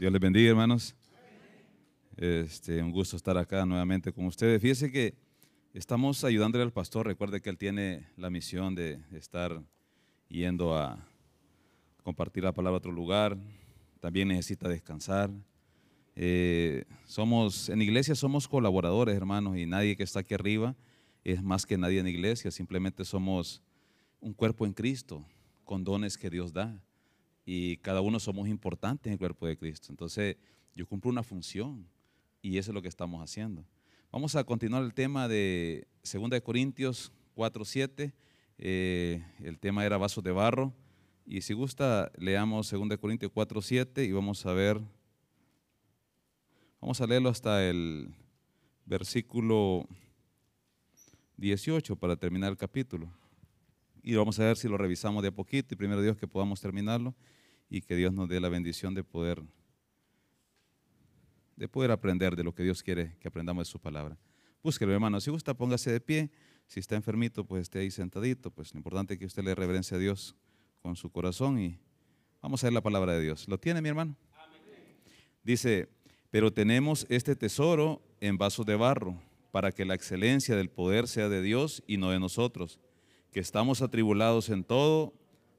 Dios les bendiga, hermanos. Este, un gusto estar acá nuevamente con ustedes. Fíjense que estamos ayudándole al pastor. Recuerde que él tiene la misión de estar yendo a compartir la palabra a otro lugar. También necesita descansar. Eh, somos, en iglesia somos colaboradores, hermanos, y nadie que está aquí arriba es más que nadie en iglesia. Simplemente somos un cuerpo en Cristo, con dones que Dios da y cada uno somos importantes en el cuerpo de Cristo. Entonces, yo cumplo una función y eso es lo que estamos haciendo. Vamos a continuar el tema de 2 Corintios 4, 7. Eh, el tema era vasos de barro. Y si gusta, leamos 2 Corintios 4, 7 y vamos a ver, vamos a leerlo hasta el versículo 18 para terminar el capítulo. Y vamos a ver si lo revisamos de a poquito y primero Dios que podamos terminarlo y que Dios nos dé la bendición de poder de poder aprender de lo que Dios quiere que aprendamos de su palabra. Búsquelo, hermano. Si gusta, póngase de pie. Si está enfermito, pues esté ahí sentadito. Pues lo importante es que usted le reverencia a Dios con su corazón y vamos a ver la palabra de Dios. ¿Lo tiene, mi hermano? Dice, pero tenemos este tesoro en vasos de barro para que la excelencia del poder sea de Dios y no de nosotros, que estamos atribulados en todo,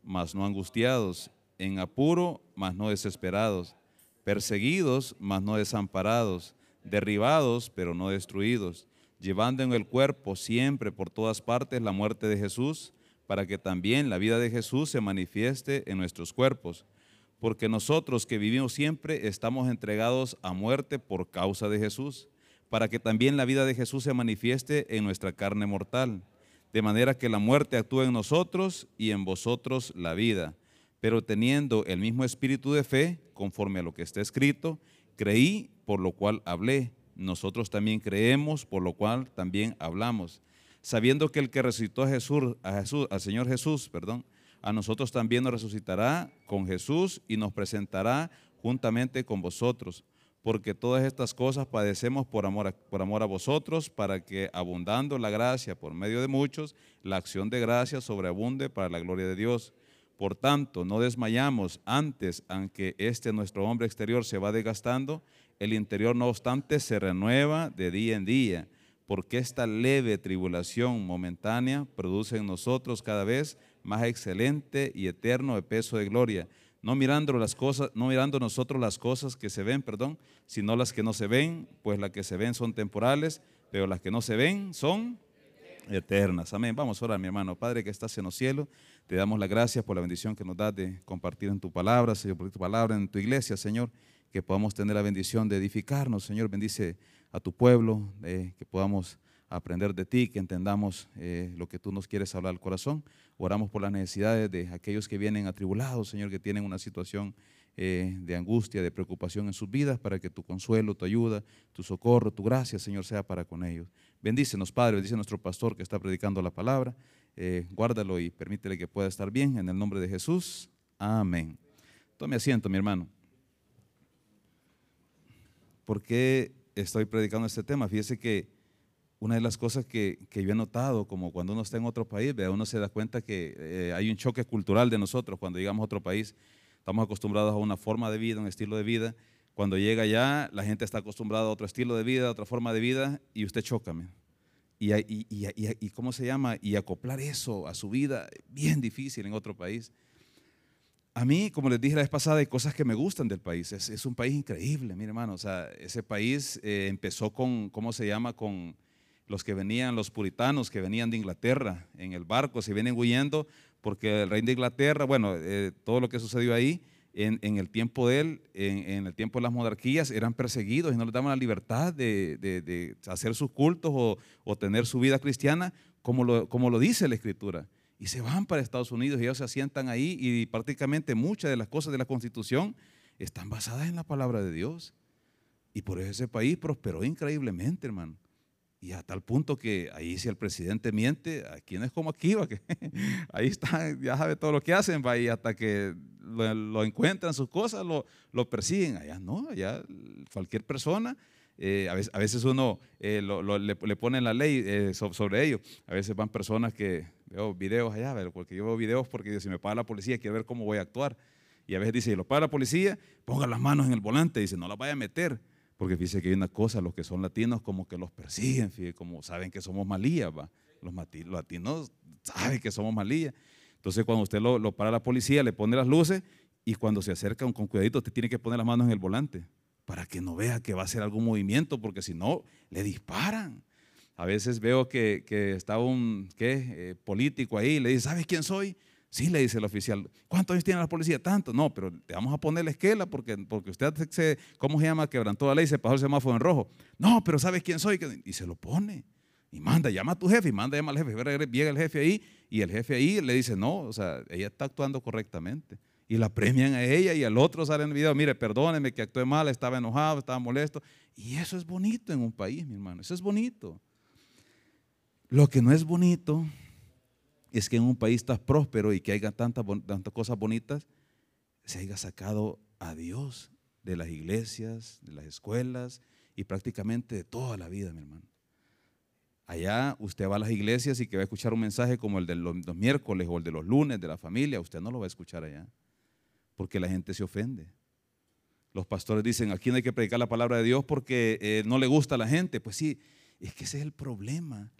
mas no angustiados, en apuro, mas no desesperados, perseguidos, mas no desamparados, derribados, pero no destruidos, llevando en el cuerpo siempre por todas partes la muerte de Jesús, para que también la vida de Jesús se manifieste en nuestros cuerpos. Porque nosotros que vivimos siempre estamos entregados a muerte por causa de Jesús, para que también la vida de Jesús se manifieste en nuestra carne mortal, de manera que la muerte actúe en nosotros y en vosotros la vida pero teniendo el mismo espíritu de fe, conforme a lo que está escrito, creí, por lo cual hablé. Nosotros también creemos, por lo cual también hablamos. Sabiendo que el que resucitó a Jesús, a Jesús, al Señor Jesús, perdón, a nosotros también nos resucitará con Jesús y nos presentará juntamente con vosotros. Porque todas estas cosas padecemos por amor, a, por amor a vosotros, para que abundando la gracia por medio de muchos, la acción de gracia sobreabunde para la gloria de Dios. Por tanto, no desmayamos antes, aunque este nuestro hombre exterior se va desgastando, el interior no obstante se renueva de día en día, porque esta leve tribulación momentánea produce en nosotros cada vez más excelente y eterno peso de gloria, no mirando las cosas, no mirando nosotros las cosas que se ven, perdón, sino las que no se ven, pues las que se ven son temporales, pero las que no se ven son eternas. Amén. Vamos a mi hermano. Padre que estás en los cielos, te damos las gracias por la bendición que nos das de compartir en tu palabra, Señor, por tu palabra en tu iglesia, Señor, que podamos tener la bendición de edificarnos, Señor. Bendice a tu pueblo, eh, que podamos aprender de ti, que entendamos eh, lo que tú nos quieres hablar al corazón. Oramos por las necesidades de aquellos que vienen atribulados, Señor, que tienen una situación eh, de angustia, de preocupación en sus vidas, para que tu consuelo, tu ayuda, tu socorro, tu gracia, Señor, sea para con ellos. Bendícenos, Padre, bendice a nuestro pastor que está predicando la palabra. Eh, guárdalo y permítele que pueda estar bien en el nombre de Jesús. Amén. Tome asiento, mi hermano. ¿Por qué estoy predicando este tema? Fíjese que una de las cosas que, yo he notado, como cuando uno está en otro país, uno se da cuenta que eh, hay un choque cultural de nosotros cuando llegamos a otro país. Estamos acostumbrados a una forma de vida, un estilo de vida. Cuando llega allá, la gente está acostumbrada a otro estilo de vida, a otra forma de vida, y usted choca. Y, y, y, cómo se llama? Y acoplar eso a su vida, bien difícil en otro país. A mí, como les dije la vez pasada, hay cosas que me gustan del país. Es, un país increíble, mi hermano. O sea, ese país eh, empezó con, ¿cómo se llama? Con los que venían, los puritanos que venían de Inglaterra en el barco, se vienen huyendo porque el rey de Inglaterra, bueno, eh, todo lo que sucedió ahí, en, el tiempo de él, en, el tiempo de las monarquías, eran perseguidos y no les daban la libertad de, hacer sus cultos o, tener su vida cristiana, como lo, como lo dice la Escritura. Y se van para Estados Unidos y ellos se asientan ahí y prácticamente muchas de las cosas de la Constitución están basadas en la palabra de Dios. Y por eso ese país prosperó increíblemente, hermano. Y a tal punto que ahí si el presidente miente, aquí no es como aquí, va, que ahí está, ya sabe todo lo que hacen, va, y hasta que lo, encuentran sus cosas, lo, lo, persiguen. Allá no, allá cualquier persona, eh, a, veces, uno eh, le, le, pone la ley eh, sobre, ello. A veces van personas que veo videos allá, porque yo veo videos porque si me paga la policía quiero ver cómo voy a actuar. Y a veces dice, lo para la policía, ponga las manos en el volante, dice, no las vaya a meter. Porque fíjese que hay una cosa, los que son latinos como que los persiguen, fíjese, como saben que somos malías. Los latinos saben que somos malías. Entonces cuando usted lo, lo para la policía, le pone las luces y cuando se acercan con cuidadito, usted tiene que poner las manos en el volante para que no vea que va a hacer algún movimiento, porque si no, le disparan. A veces veo que, que está un ¿qué? Eh, político ahí, le dice, ¿sabes quién soy? Sí, le dice el oficial. ¿Cuántos años tiene la policía? Tanto. No, pero te vamos a poner la esquela porque, porque usted, se, ¿cómo se llama? Quebrantó la ley, se pasó el semáforo en rojo. No, pero ¿sabes quién soy? Y se lo pone. Y manda, llama a tu jefe, y manda, llama al jefe. Llega el jefe ahí y el jefe ahí le dice, no, o sea, ella está actuando correctamente y la premian a ella y al otro sale en el video, mire, perdóneme que actué mal, estaba enojado, estaba molesto. Y eso es bonito en un país, mi hermano, eso es bonito. Lo que no es bonito es que en un país tan próspero y que haya tantas, cosas bonitas, se haya sacado a Dios de las iglesias, de las escuelas y prácticamente de toda la vida, mi hermano. Allá usted va a las iglesias y que va a escuchar un mensaje como el de los miércoles o el de los lunes de la familia, usted no lo va a escuchar allá porque la gente se ofende. Los pastores dicen, aquí no hay que predicar la palabra de Dios porque eh, no le gusta a la gente. Pues sí, es que ese es el problema,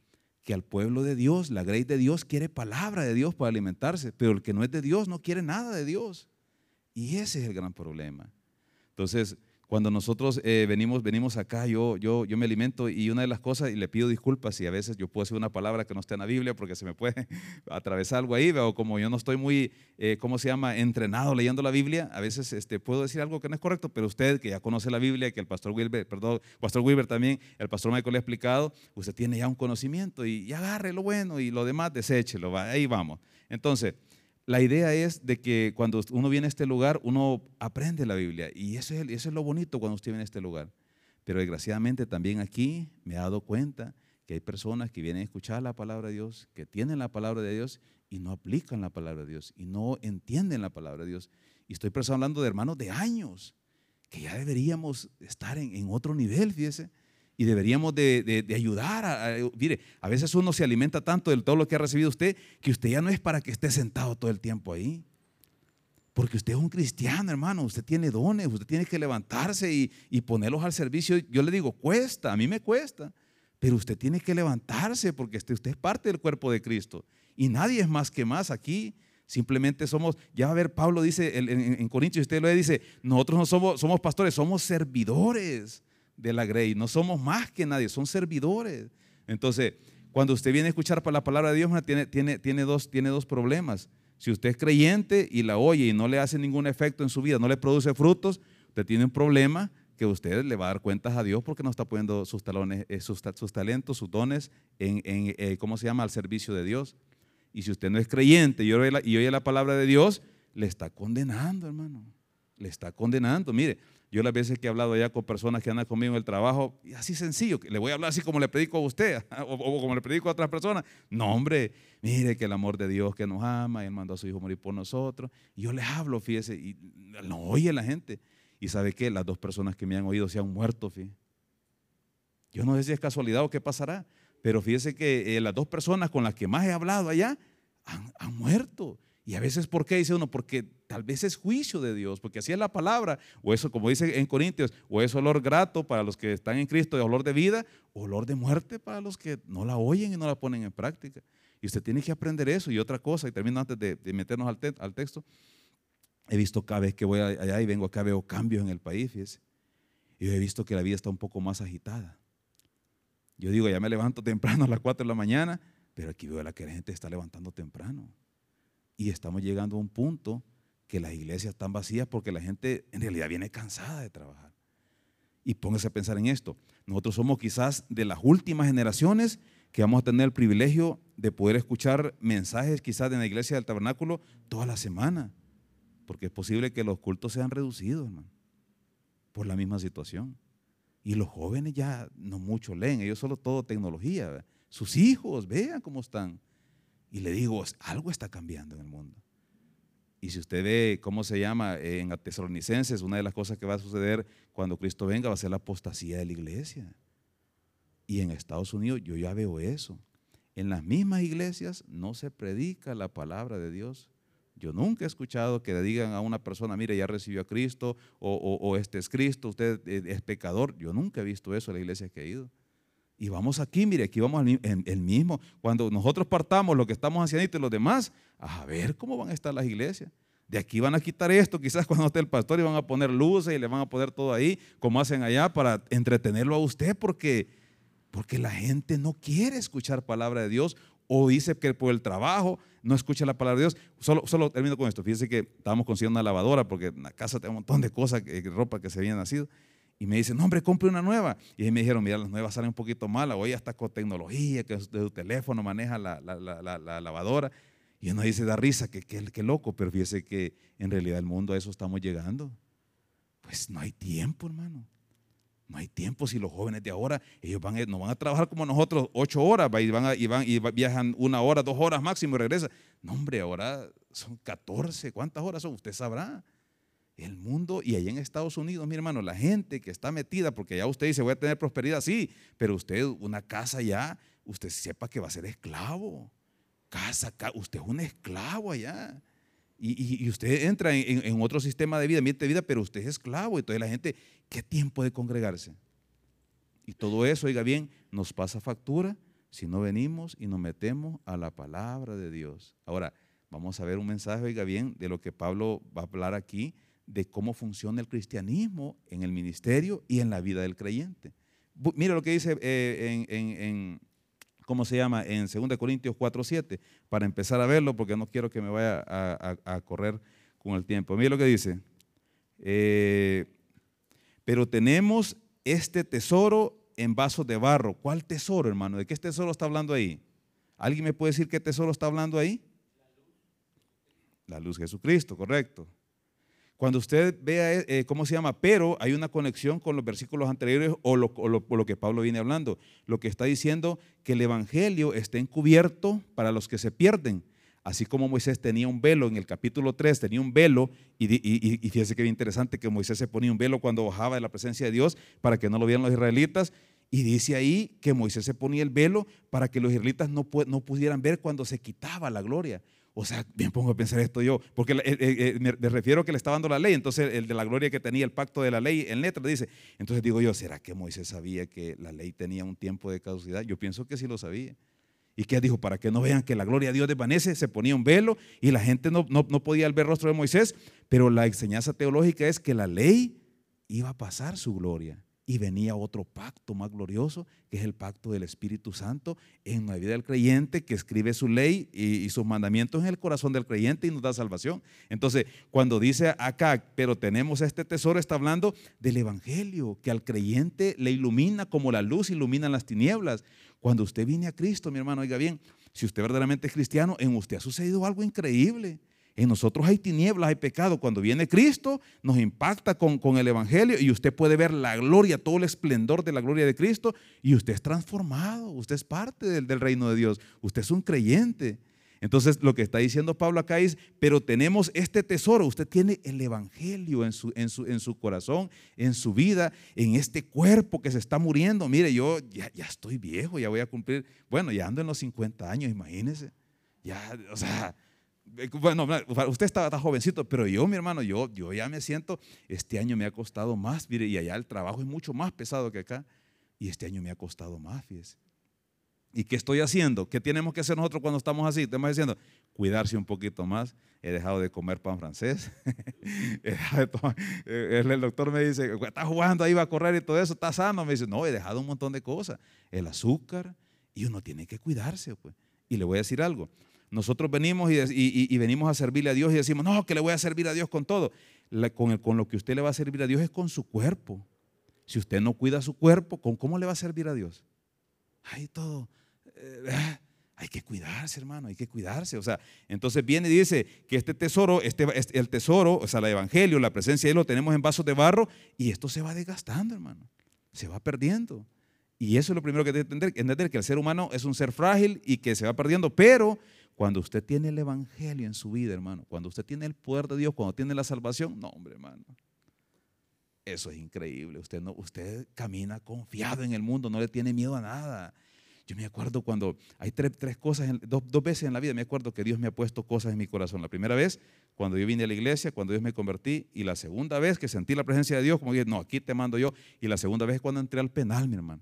que al pueblo de Dios, la gracia de Dios quiere palabra de Dios para alimentarse, pero el que no es de Dios no quiere nada de Dios. Y ese es el gran problema. Entonces, cuando nosotros eh, venimos, venimos acá, yo, yo, yo me alimento y una de las cosas, y le pido disculpas si a veces yo puedo decir una palabra que no esté en la Biblia porque se me puede atravesar algo ahí, o como yo no estoy muy, eh, ¿cómo se llama?, entrenado leyendo la Biblia, a veces este, puedo decir algo que no es correcto, pero usted que ya conoce la Biblia, que el pastor Wilber, perdón, pastor Wilber también, el pastor Michael le ha explicado, usted tiene ya un conocimiento y, y agarre lo bueno y lo demás deséchelo, ahí vamos. Entonces, la idea es de que cuando uno viene a este lugar, uno aprende la Biblia. Y eso es, lo bonito cuando usted viene a este lugar. Pero desgraciadamente también aquí me he dado cuenta que hay personas que vienen a escuchar la palabra de Dios, que tienen la palabra de Dios y no aplican la palabra de Dios y no entienden la palabra de Dios. Y estoy hablando de hermanos de años, que ya deberíamos estar en, en otro nivel, fíjese y deberíamos de, ayudar. A, mire, a veces uno se alimenta tanto de todo lo que ha recibido usted que usted ya no es para que esté sentado todo el tiempo ahí. Porque usted es un cristiano, hermano, usted tiene dones, usted tiene que levantarse y, ponerlos al servicio. Yo le digo, cuesta, a mí me cuesta, pero usted tiene que levantarse porque usted, usted es parte del cuerpo de Cristo. Y nadie es más que más aquí. Simplemente somos, ya a ver, Pablo dice en, en, Corintios, usted lo dice, nosotros no somos, somos pastores, somos servidores de la Grey. No somos más que nadie, son servidores. Entonces, cuando usted viene a escuchar la palabra de Dios, tiene, tiene, tiene, dos, tiene dos problemas. Si usted es creyente y la oye y no le hace ningún efecto en su vida, no le produce frutos, usted tiene un problema que usted le va a dar cuentas a Dios porque no está poniendo sus, talones, eh, sus, talentos, sus dones en, eh, ¿cómo se llama?, al servicio de Dios. Y si usted no es creyente y oye, la, y oye la palabra de Dios, le está condenando, hermano. Le está condenando. Mire, yo las veces que he hablado ya con personas que andan conmigo en el trabajo, y así sencillo, le voy a hablar así como le predico a usted o, como le predico a otras personas. No, hombre, mire que el amor de Dios que nos ama, Él mandó a su Hijo morir por nosotros. Y yo les hablo, fíjese, y no oye la gente. Y sabe que las dos personas que me han oído se han muerto, fíjese. Yo no sé si es casualidad o qué pasará, pero fíjese que eh, las dos personas con las que más he hablado allá han muerto. Y a veces, ¿por qué dice uno? Porque tal vez es juicio de Dios, porque así es la palabra, o eso, como dice en Corintios, o es olor grato para los que están en Cristo, de olor de vida, olor de muerte para los que no la oyen y no la ponen en práctica. Y usted tiene que aprender eso. Y otra cosa, y termino antes de, meternos al, texto, he visto cada vez que voy allá y vengo acá, veo cambios en el país. Y he visto que la vida está un poco más agitada. Yo digo, ya me levanto temprano a las 4 de la mañana, pero aquí veo a que la gente está levantando temprano. Y estamos llegando a un punto que las iglesias están vacías porque la gente en realidad viene cansada de trabajar. Y póngase a pensar en esto. Nosotros somos quizás de las últimas generaciones que vamos a tener el privilegio de poder escuchar mensajes quizás de la iglesia del tabernáculo toda la semana. Porque es posible que los cultos sean reducidos, hermano, por la misma situación. Y los jóvenes ya no mucho leen, ellos solo todo tecnología. Sus hijos, vean cómo están. Y le digo, algo está cambiando en el mundo. Y si usted ve cómo se llama en Tesalonicenses, una de las cosas que va a suceder cuando Cristo venga va a ser la apostasía de la iglesia. Y en Estados Unidos yo ya veo eso. En las mismas iglesias no se predica la palabra de Dios Yo nunca he escuchado que le digan a una persona, mire, ya recibió a Cristo, o, este es Cristo, usted es pecador. Yo nunca he visto eso en la iglesia que he ido. Y vamos aquí, mire, aquí vamos en el mismo. Cuando nosotros partamos, lo que estamos haciendo y los demás, a ver cómo van a estar las iglesias. De aquí van a quitar esto, quizás cuando esté el pastor y van a poner luces y le van a poner todo ahí, como hacen allá, para entretenerlo a usted, porque, porque la gente no quiere escuchar palabra de Dios o dice que por el trabajo no escucha la palabra de Dios. Solo, solo termino con esto. Fíjense que estábamos consiguiendo una lavadora porque en la casa tengo un montón de cosas, ropa que se había nacido. Y me dicen, no, hombre, compre una nueva. Y ahí me dijeron, mira, las nuevas salen un poquito malas. Hoy hasta con tecnología, que de tu teléfono maneja la, lavadora. Y uno dice, da risa, que, que, loco. Pero fíjese que en realidad el mundo a eso estamos llegando. Pues no hay tiempo, hermano. No hay tiempo si los jóvenes de ahora, ellos van, no van a trabajar como nosotros ocho horas van, y, van, y viajan una hora, dos horas máximo y regresan. No, hombre, ahora son 14. ¿Cuántas horas son? Usted sabrá. El mundo y allá en Estados Unidos, mi hermano, la gente que está metida, porque ya usted dice voy a tener prosperidad, sí, pero usted una casa ya, usted sepa que va a ser esclavo. Casa, usted es un esclavo allá. Y, usted entra en, otro sistema de vida, de vida, pero usted es esclavo. Entonces la gente, ¿qué tiempo de congregarse? Y todo eso, oiga bien, nos pasa factura si no venimos y nos metemos a la palabra de Dios. Ahora, vamos a ver un mensaje, oiga bien, de lo que Pablo va a hablar aquí, de cómo funciona el cristianismo en el ministerio y en la vida del creyente. Mira lo que dice eh, en ¿cómo se llama? En 2 Corintios 4, 7, para empezar a verlo, porque no quiero que me vaya a, correr con el tiempo. Mira lo que dice. Eh, pero tenemos este tesoro en vasos de barro. ¿Cuál tesoro, hermano? ¿De qué tesoro está hablando ahí? ¿Alguien me puede decir qué tesoro está hablando ahí? La luz Jesucristo, correcto. Cuando usted vea, eh, eh, ¿cómo se llama? Pero hay una conexión con los versículos anteriores o lo, que Pablo viene hablando. Lo que está diciendo que el Evangelio está encubierto para los que se pierden. Así como Moisés tenía un velo en el capítulo 3, tenía un velo, y, y, y fíjese que interesante que Moisés se ponía un velo cuando bajaba de la presencia de Dios para que no lo vieran los israelitas. Y dice ahí que Moisés se ponía el velo para que los israelitas no, no pudieran ver cuando se quitaba la gloria. O sea, bien pongo a pensar esto yo, porque eh, eh, eh, me, refiero a que le está dando la ley, entonces el de la gloria que tenía el pacto de la ley en letra dice, entonces digo yo, ¿será que Moisés sabía que la ley tenía un tiempo de caducidad? Yo pienso que sí lo sabía. ¿Y qué dijo? Para que no vean que la gloria de Dios desvanece, se ponía un velo y la gente no, no, no podía ver el rostro de Moisés, pero la enseñanza teológica es que la ley iba a pasar su gloria y venía otro pacto más glorioso, que es el pacto del Espíritu Santo en la vida del creyente, que escribe su ley y, sus mandamientos en el corazón del creyente y nos da salvación. Entonces, cuando dice acá, pero tenemos este tesoro, está hablando del Evangelio, que al creyente le ilumina como la luz ilumina las tinieblas. Cuando usted viene a Cristo, mi hermano, oiga bien, si usted verdaderamente es cristiano, en usted ha sucedido algo increíble. En nosotros hay tinieblas, hay pecado. Cuando viene Cristo, nos impacta con, con, el Evangelio y usted puede ver la gloria, todo el esplendor de la gloria de Cristo y usted es transformado, usted es parte del, del reino de Dios, usted es un creyente. Entonces lo que está diciendo Pablo acá es, pero tenemos este tesoro, usted tiene el Evangelio en su, en su, en su corazón, en su vida, en este cuerpo que se está muriendo. Mire, yo ya, ya estoy viejo, ya voy a cumplir, bueno, ya ando en los 50 años, imagínese. Ya, o sea, bueno, usted está, jovencito, pero yo, mi hermano, yo, yo ya me siento, este año me ha costado más, mire, y allá el trabajo es mucho más pesado que acá, y este año me ha costado más, fíjese. ¿Y qué estoy haciendo? ¿Qué tenemos que hacer nosotros cuando estamos así? Estamos diciendo, cuidarse un poquito más. He dejado de comer pan francés. Eh, el doctor me dice, estás jugando ahí, va a correr y todo eso, está sano. Me dice, no, he dejado un montón de cosas. El azúcar, y uno tiene que cuidarse. Pues. Y le voy a decir algo. Nosotros venimos y, venimos a servirle a Dios y decimos, no, que le voy a servir a Dios con todo. con, lo que usted le va a servir a Dios es con su cuerpo. Si usted no cuida su cuerpo, ¿con cómo le va a servir a Dios? Hay todo. Eh, ah, hay que cuidarse, hermano, hay que cuidarse. O sea, entonces viene y dice que este tesoro, este, este, el tesoro, o sea, el evangelio, la presencia de Dios, lo tenemos en vasos de barro y esto se va desgastando, hermano. Se va perdiendo. Y eso es lo primero que debe entender, entender que el ser humano es un ser frágil y que se va perdiendo, pero cuando usted tiene el Evangelio en su vida, hermano, cuando usted tiene el poder de Dios, cuando tiene la salvación, no, hombre, hermano. Eso es increíble. Usted, no, usted camina confiado en el mundo, no le tiene miedo a nada. Yo me acuerdo cuando hay tres, cosas, dos, dos, veces en la vida me acuerdo que Dios me ha puesto cosas en mi corazón. La primera vez, cuando yo vine a la iglesia, cuando Dios me convertí, y la segunda vez que sentí la presencia de Dios, como dije, no, aquí te mando yo, y la segunda vez cuando entré al penal, mi hermano.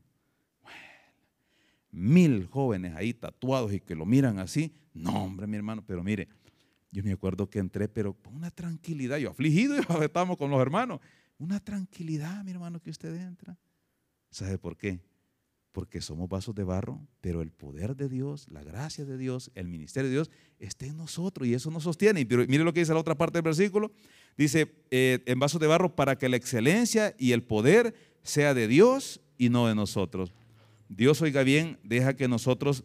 Mil jóvenes ahí tatuados y que lo miran así. No, hombre, mi hermano, pero mire, yo me acuerdo que entré, pero con una tranquilidad, yo afligido, y estábamos con los hermanos. Una tranquilidad, mi hermano, que usted entra. ¿Sabe por qué? porque somos vasos de barro, pero el poder de Dios, la gracia de Dios, el ministerio de Dios está en nosotros y eso nos sostiene. Pero mire lo que dice la otra parte del versículo. Dice, eh, en vasos de barro para que la excelencia y el poder sea de Dios y no de nosotros. Dios, oiga bien, deja que nosotros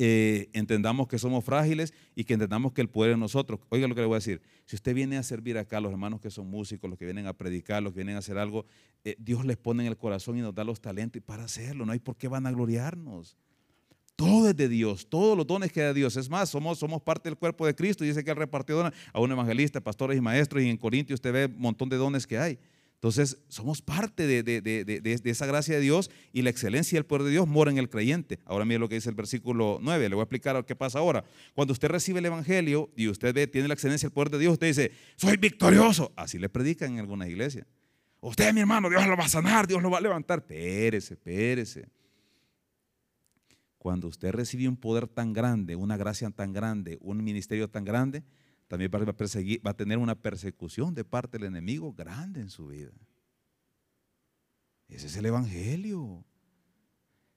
eh, entendamos que somos frágiles y que entendamos que el poder es nosotros. Oiga lo que le voy a decir. Si usted viene a servir acá, los hermanos que son músicos, los que vienen a predicar, los que vienen a hacer algo, eh, Dios les pone en el corazón y nos da los talentos y para hacerlo. No hay por qué van a gloriarnos. Todo es de Dios, todos los dones que da Dios. Es más, somos, somos parte del cuerpo de Cristo. Dice que Él repartió a un evangelista, pastores y maestros. Y en Corintios usted ve un montón de dones que hay. Entonces, somos parte de, esa gracia de Dios y la excelencia y el poder de Dios mora en el creyente. Ahora mire lo que dice el versículo 9, le voy a explicar qué pasa ahora. Cuando usted recibe el Evangelio y usted ve, tiene la excelencia y el poder de Dios, usted dice, soy victorioso. Así le predican en algunas iglesias. Usted, mi hermano, Dios lo va a sanar, Dios lo va a levantar. Pérese, pérese. Cuando usted recibe un poder tan grande, una gracia tan grande, un ministerio tan grande, también va a, tener una persecución de parte del enemigo grande en su vida. Ese es el Evangelio.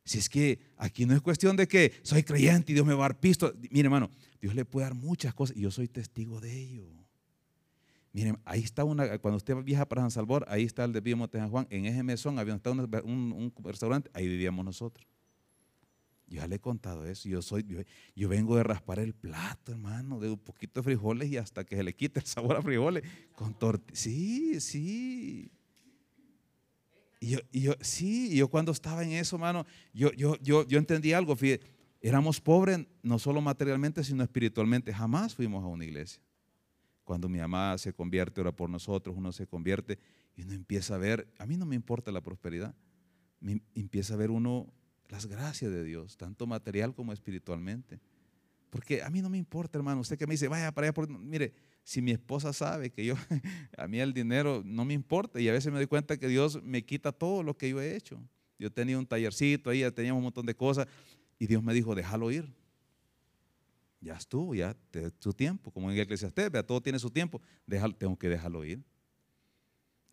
Si es que aquí no es cuestión de que soy creyente y Dios me va a dar pisto. Mire, hermano, Dios le puede dar muchas cosas y yo soy testigo de ello. Miren, ahí está una, cuando usted viaja para San Salvador, ahí está el de Monte San Juan, en ese mesón había un restaurante, ahí vivíamos nosotros. Yo ya le he contado eso. Yo, soy, yo, vengo de raspar el plato, hermano, de un poquito de frijoles y hasta que se le quite el sabor a frijoles. Con Sí, sí. Y yo, yo, sí, yo cuando estaba en eso, hermano, yo, yo, yo, yo entendí algo. Fíjate, éramos pobres no solo materialmente, sino espiritualmente. Jamás fuimos a una iglesia. Cuando mi mamá se convierte, ora por nosotros, uno se convierte y uno empieza a ver, a mí no me importa la prosperidad, me empieza a ver uno las gracias de Dios, tanto material como espiritualmente. Porque a mí no me importa, hermano. Usted que me dice, vaya para allá, por... mire, si mi esposa sabe que yo, a mí el dinero no me importa y a veces me doy cuenta que Dios me quita todo lo que yo he hecho. Yo tenía un tallercito ahí, ya teníamos un montón de cosas y Dios me dijo, déjalo ir. Ya estuvo, ya te, tu tiempo, como en Eclesiastés, vea, todo tiene su tiempo, tengo que dejarlo ir.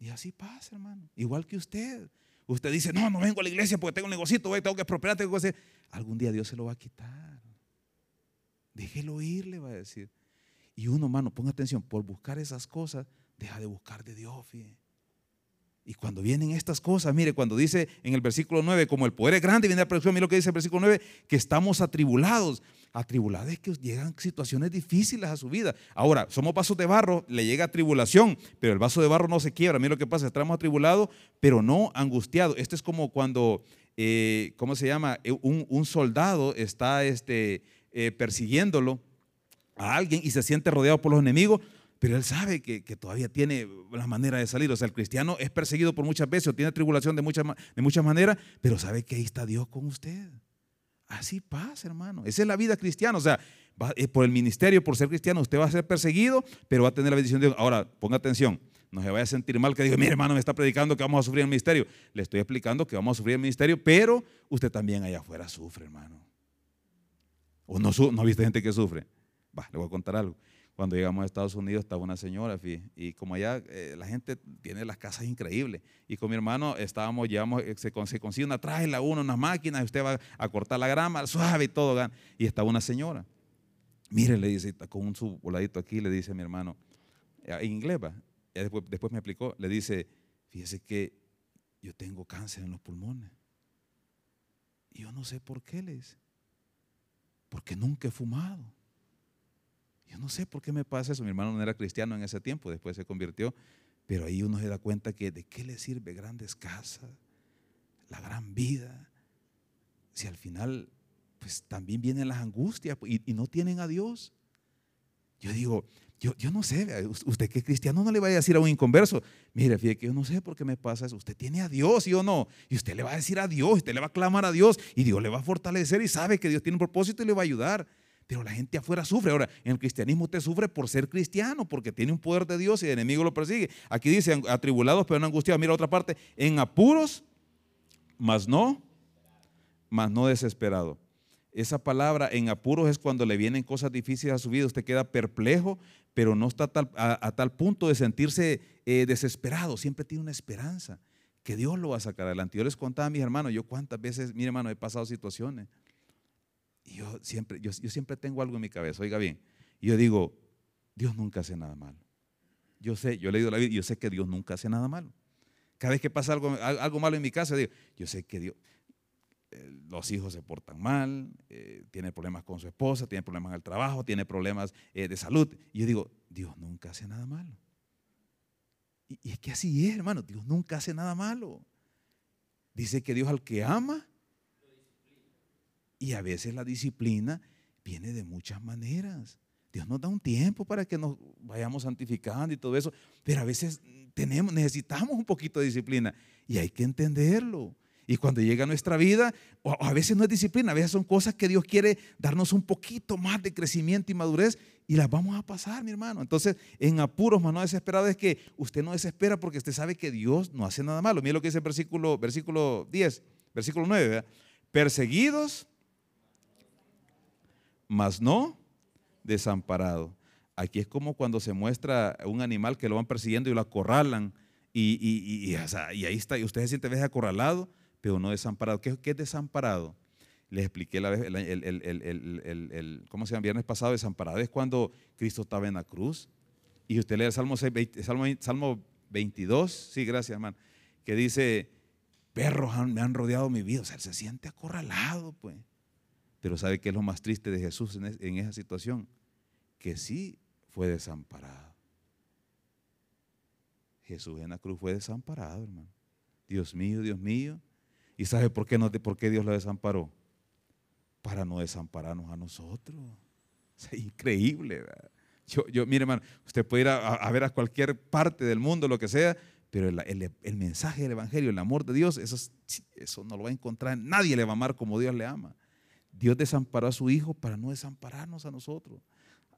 Y así pasa, hermano. Igual que usted. Usted dice, no, no vengo a la iglesia porque tengo un negocito, tengo que prosperar, tengo que hacer. Algún día Dios se lo va a quitar. Déjelo ir, le va a decir. Y uno, hermano, ponga atención, por buscar esas cosas, deja de buscar de Dios, fíjate. Y cuando vienen estas cosas, mire, cuando dice en el versículo 9, como el poder es grande, viene la producción, mire lo que dice el versículo 9, que estamos atribulados. Atribulados es que llegan situaciones difíciles a su vida. Ahora, somos vasos de barro, le llega tribulación, pero el vaso de barro no se quiebra. Mire lo que pasa, estamos atribulados, pero no angustiados. Esto es como cuando, eh, ¿cómo se llama? Eh, un, soldado está este, eh, persiguiéndolo a alguien y se siente rodeado por los enemigos pero él sabe que, todavía tiene la manera de salir. O sea, el cristiano es perseguido por muchas veces o tiene tribulación de muchas, de maneras, pero sabe que ahí está Dios con usted. Así pasa, hermano. Esa es la vida cristiana. O sea, eh, por el ministerio, por ser cristiano, usted va a ser perseguido, pero va a tener la bendición de Dios. Ahora, ponga atención. No se vaya a sentir mal que diga, mire hermano, me está predicando que vamos a sufrir el ministerio. Le estoy explicando que vamos a sufrir el ministerio, pero usted también allá afuera sufre, hermano. ¿O no, no ha visto gente que sufre? Va, le voy a contar algo. Cuando llegamos a Estados Unidos estaba una señora, y como allá eh, la gente tiene las casas increíbles. Y con mi hermano estábamos, llevamos, eh, se, consigue una la uno, unas máquinas, y usted va a cortar la grama, suave y todo. Y estaba una señora. Mire, le dice, con un voladito aquí, le dice a mi hermano, eh, en inglés va. Después, después me explicó, le dice, fíjese que yo tengo cáncer en los pulmones. Y yo no sé por qué, le dice. Porque nunca he fumado. Yo no sé por qué me pasa eso. Mi hermano no era cristiano en ese tiempo, después se convirtió. Pero ahí uno se da cuenta que de qué le sirve grandes casas, la gran vida, si al final pues también vienen las angustias y, no tienen a Dios. Yo digo, yo, yo no sé, usted que es cristiano no le va a decir a un inconverso, mire, fíjate que yo no sé por qué me pasa eso. Usted tiene a Dios, ¿sí o no? Y usted le va a decir a Dios, usted le va a clamar a Dios y Dios le va a fortalecer y sabe que Dios tiene un propósito y le va a ayudar. Pero la gente afuera sufre. Ahora, en el cristianismo usted sufre por ser cristiano, porque tiene un poder de Dios y el enemigo lo persigue. Aquí dice, atribulados pero no angustiados. Mira otra parte, en apuros, mas no, mas no desesperado. Esa palabra en apuros es cuando le vienen cosas difíciles a su vida, usted queda perplejo, pero no está a, tal punto de sentirse eh, desesperado, siempre tiene una esperanza que Dios lo va a sacar adelante. Yo les contaba a mis hermanos, yo cuántas veces, mi hermano, he pasado situaciones. Y yo siempre, yo, siempre tengo algo en mi cabeza, oiga bien. Y yo digo, Dios nunca hace nada malo. Yo sé, yo he leído la Biblia yo sé que Dios nunca hace nada malo. Cada vez que pasa algo, algo malo en mi casa, digo, yo sé que Dios, eh, los hijos se portan mal, eh, tiene problemas con su esposa, tiene problemas en el trabajo, tiene problemas eh, de salud. Y yo digo, Dios nunca hace nada malo. Y, y, es que así es, hermano, Dios nunca hace nada malo. Dice que Dios al que ama, y a veces la disciplina viene de muchas maneras. Dios nos da un tiempo para que nos vayamos santificando y todo eso, pero a veces tenemos, necesitamos un poquito de disciplina y hay que entenderlo. Y cuando llega a nuestra vida, a veces no es disciplina, a veces son cosas que Dios quiere darnos un poquito más de crecimiento y madurez y las vamos a pasar, mi hermano. Entonces, en apuros, más no desesperado, es que usted no desespera porque usted sabe que Dios no hace nada malo. Mira lo que dice el versículo, versículo 10, versículo 9. Perseguidos, mas no desamparado. Aquí es como cuando se muestra un animal que lo van persiguiendo y lo acorralan. Y, y, y, ahí está, y usted se siente veces acorralado pero no desamparado. ¿Qué, es desamparado? Les expliqué la vez, el, el, ¿cómo se llama? Viernes pasado, desamparado es cuando Cristo estaba en la cruz. Y usted lee el Salmo, Salmo, Salmo 22, sí, gracias, hermano, que dice, perros me han rodeado mi vida. O sea, él se siente acorralado, pues. Pero ¿sabe qué es lo más triste de Jesús en, esa situación? Que sí fue desamparado. Jesús en la cruz fue desamparado, hermano. Dios mío, Dios mío, ¿Y sabe por qué, no, por qué Dios lo desamparó? Para no desampararnos a nosotros. Es increíble. Yo, yo, mire, hermano, usted puede ir a, ver a cualquier parte del mundo, lo que sea, pero el, mensaje del Evangelio, el amor de Dios, eso, eso no lo va a encontrar. Nadie le va a amar como Dios le ama. Dios desamparó a su Hijo para no desampararnos a nosotros.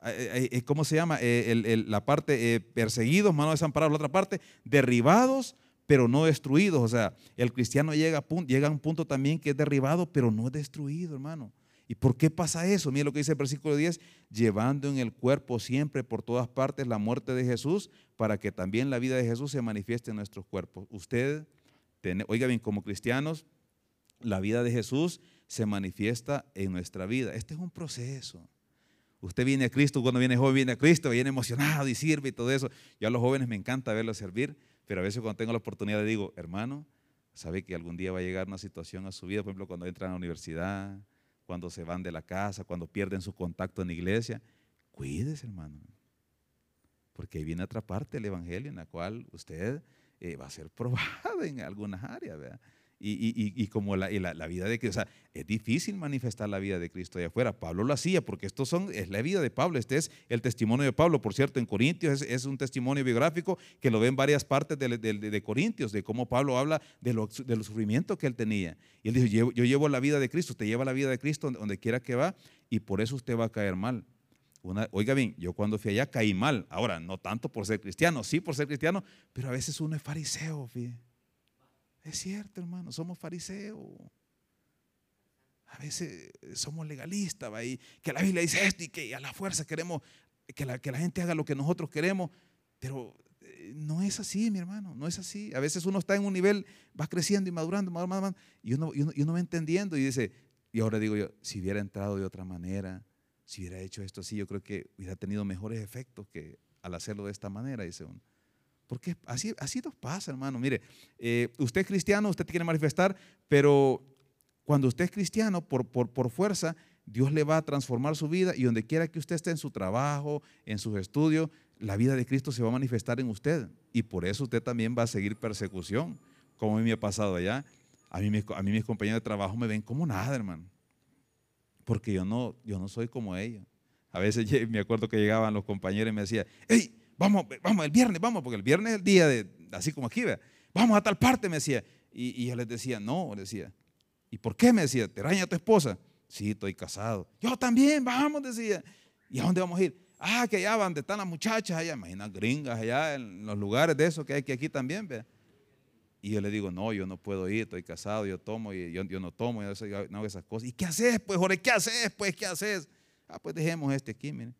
Eh, eh, ¿Cómo se llama? Eh, la parte perseguidos, mano desamparados. La otra parte, derribados pero no destruidos. O sea, el cristiano llega a, llega a un punto también que es derribado, pero no es destruido, hermano. ¿Y por qué pasa eso? Mira lo que dice el versículo 10, llevando en el cuerpo siempre por todas partes la muerte de Jesús, para que también la vida de Jesús se manifieste en nuestros cuerpos. Usted, oiga bien, como cristianos, la vida de Jesús se manifiesta en nuestra vida. Este es un proceso. Usted viene a Cristo, cuando viene joven, viene a Cristo, viene emocionado y sirve y todo eso. Yo a los jóvenes me encanta verlos servir, pero a veces cuando tengo la oportunidad digo, hermano, sabe que algún día va a llegar una situación a su vida, por ejemplo, cuando entran a la universidad, cuando se van de la casa, cuando pierden su contacto en la iglesia. Cuídese, hermano. Porque ahí viene otra parte del Evangelio en la cual usted eh, va a ser probado en algunas áreas. ¿verdad? Y, como la, la, vida de Cristo. O sea, es difícil manifestar la vida de Cristo allá afuera. Pablo lo hacía porque esto son, es la vida de Pablo. Este es el testimonio de Pablo. Por cierto, en Corintios es, un testimonio biográfico que lo ven varias partes de, de, Corintios, de cómo Pablo habla de, lo, de los sufrimientos que él tenía. Y él dijo, yo, llevo la vida de Cristo, usted lleva la vida de Cristo donde, quiera que va y por eso usted va a caer mal. oiga bien, yo cuando fui allá caí mal. Ahora, no tanto por ser cristiano, sí por ser cristiano, pero a veces uno es fariseo, fíjate. Es cierto, hermano, somos fariseos. A veces somos legalistas, ¿va? que la Biblia dice esto y que a la fuerza queremos que la, que la gente haga lo que nosotros queremos, pero eh, no es así, mi hermano, no es así. A veces uno está en un nivel, va creciendo y madurando, madurando, y, uno, y, uno, y uno va entendiendo y dice, y ahora digo yo, si hubiera entrado de otra manera, si hubiera hecho esto así, yo creo que hubiera tenido mejores efectos que al hacerlo de esta manera, dice uno. Porque así, así nos pasa, hermano. Mire, eh, usted es cristiano, usted quiere manifestar, pero cuando usted es cristiano, por, por, por fuerza, Dios le va a transformar su vida y donde quiera que usted esté en su trabajo, en sus estudios, la vida de Cristo se va a manifestar en usted. Y por eso usted también va a seguir persecución, como a mí me ha pasado allá. A mí, a mí mis compañeros de trabajo me ven como nada, hermano. Porque yo no, yo no soy como ellos. A veces me acuerdo que llegaban los compañeros y me decían, hey, vamos, vamos, el viernes, vamos, porque el viernes es el día de, así como aquí, vamos a tal parte, me decía. Y, yo les decía, no, decía. ¿Y por qué? Me decía, ¿te raña tu esposa? Sí, estoy casado. Yo también, vamos, decía. ¿Y a dónde vamos a ir? Ah, que allá donde están las muchachas, allá, imagina gringas, allá en los lugares de eso que hay que aquí también, ¿ve? Y yo le digo, no, yo no puedo ir, estoy casado, yo tomo, y yo, no tomo, yo no hago esas cosas. ¿Y qué haces, pues, Jorge? ¿Qué haces, pues? ¿Qué haces? Ah, pues dejemos este aquí, miren.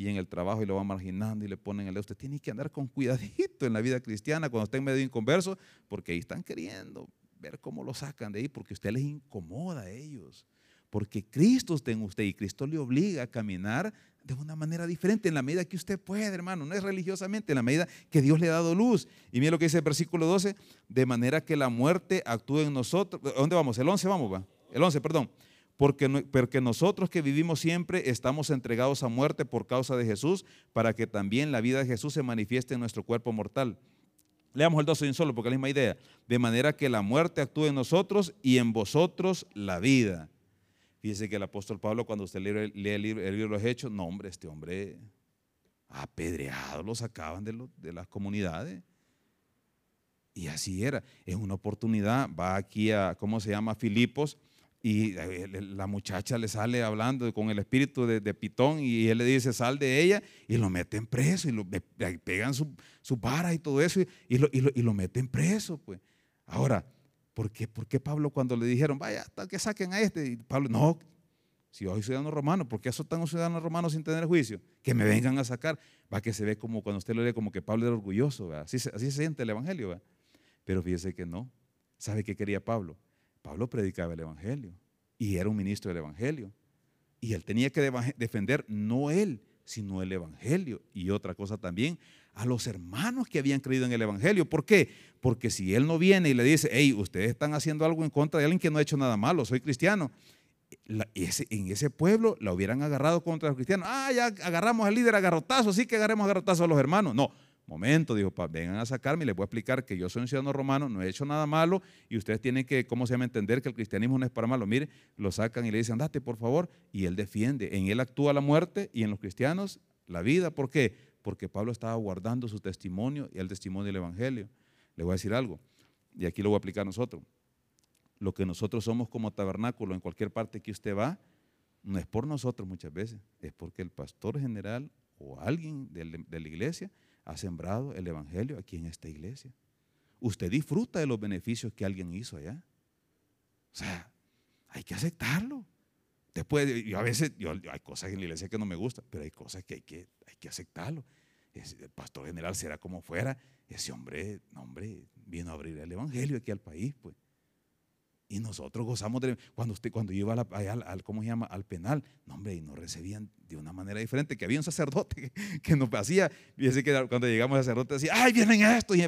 Y en el trabajo y lo van marginando y le ponen el Usted tiene que andar con cuidadito en la vida cristiana cuando esté en medio inconverso, porque ahí están queriendo ver cómo lo sacan de ahí, porque usted les incomoda a ellos. Porque Cristo está en usted y Cristo le obliga a caminar de una manera diferente, en la medida que usted puede, hermano, no es religiosamente, en la medida que Dios le ha dado luz. Y mira lo que dice el versículo 12, de manera que la muerte actúe en nosotros. ¿Dónde vamos? El 11 vamos, va. El 11, perdón. Porque, nosotros que vivimos siempre estamos entregados a muerte por causa de Jesús, para que también la vida de Jesús se manifieste en nuestro cuerpo mortal. Leamos el 12 en solo, porque es la misma idea. De manera que la muerte actúe en nosotros y en vosotros la vida. Fíjese que el apóstol Pablo, cuando usted lee, el, libro, de los Hechos, no, hombre, este hombre apedreado lo sacaban de, de las comunidades. Y así era. Es una oportunidad. Va aquí a, ¿cómo se llama? Filipos. Y eh, la muchacha le sale hablando con el espíritu de, Pitón y él le dice, sal de ella y lo meten preso y lo pegan su, su vara y todo eso y, lo, meten preso. Pues. Ahora, ¿Por qué? ¿Por qué Pablo cuando le dijeron, vaya, hasta que saquen a este? Y Pablo, no, si yo soy ciudadano romano, ¿por qué eso están un ciudadano romano sin tener juicio? Que me vengan a sacar. Va que se ve como cuando usted lo lee como que Pablo era orgulloso, Así, así se siente el Evangelio, Pero fíjese que no. ¿Sabe qué quería Pablo? Pablo predicaba el Evangelio y era un ministro del Evangelio. Y él tenía que defender no él, sino el Evangelio. Y otra cosa también, a los hermanos que habían creído en el Evangelio. ¿Por qué? Porque si él no viene y le dice, hey, ustedes están haciendo algo en contra de alguien que no ha hecho nada malo, soy cristiano. en ese pueblo la hubieran agarrado contra los cristianos. Ah, ya agarramos al líder a garrotazo, sí que agarremos a garrotazo a los hermanos. No, momento, dijo, vengan a sacarme y les voy a explicar que yo soy un ciudadano romano, no he hecho nada malo y ustedes tienen que, ¿cómo se llama?, entender que el cristianismo no es para malo. Mire, lo sacan y le dicen, andate por favor, y él defiende. En él actúa la muerte y en los cristianos la vida. ¿Por qué? Porque Pablo estaba guardando su testimonio y el testimonio del Evangelio. Le voy a decir algo, y aquí lo voy a aplicar nosotros. Lo que nosotros somos como tabernáculo en cualquier parte que usted va, no es por nosotros muchas veces, es porque el pastor general o alguien de la iglesia ha sembrado el Evangelio aquí en esta iglesia. Usted disfruta de los beneficios que alguien hizo allá. O sea, hay que aceptarlo. Después, yo a veces, hay cosas en la iglesia que no me gustan, pero hay cosas que hay que, hay que aceptarlo. el pastor general será como fuera, ese hombre, hombre, vino a abrir el evangelio aquí al país, pues. Y nosotros gozamos de, cuando usted, cuando iba al, ¿cómo se llama? Al penal, no hombre, y nos recibían de una manera diferente, que había un sacerdote que, nos hacía, fíjese que cuando llegamos al sacerdote decía, ay, vienen estos, y,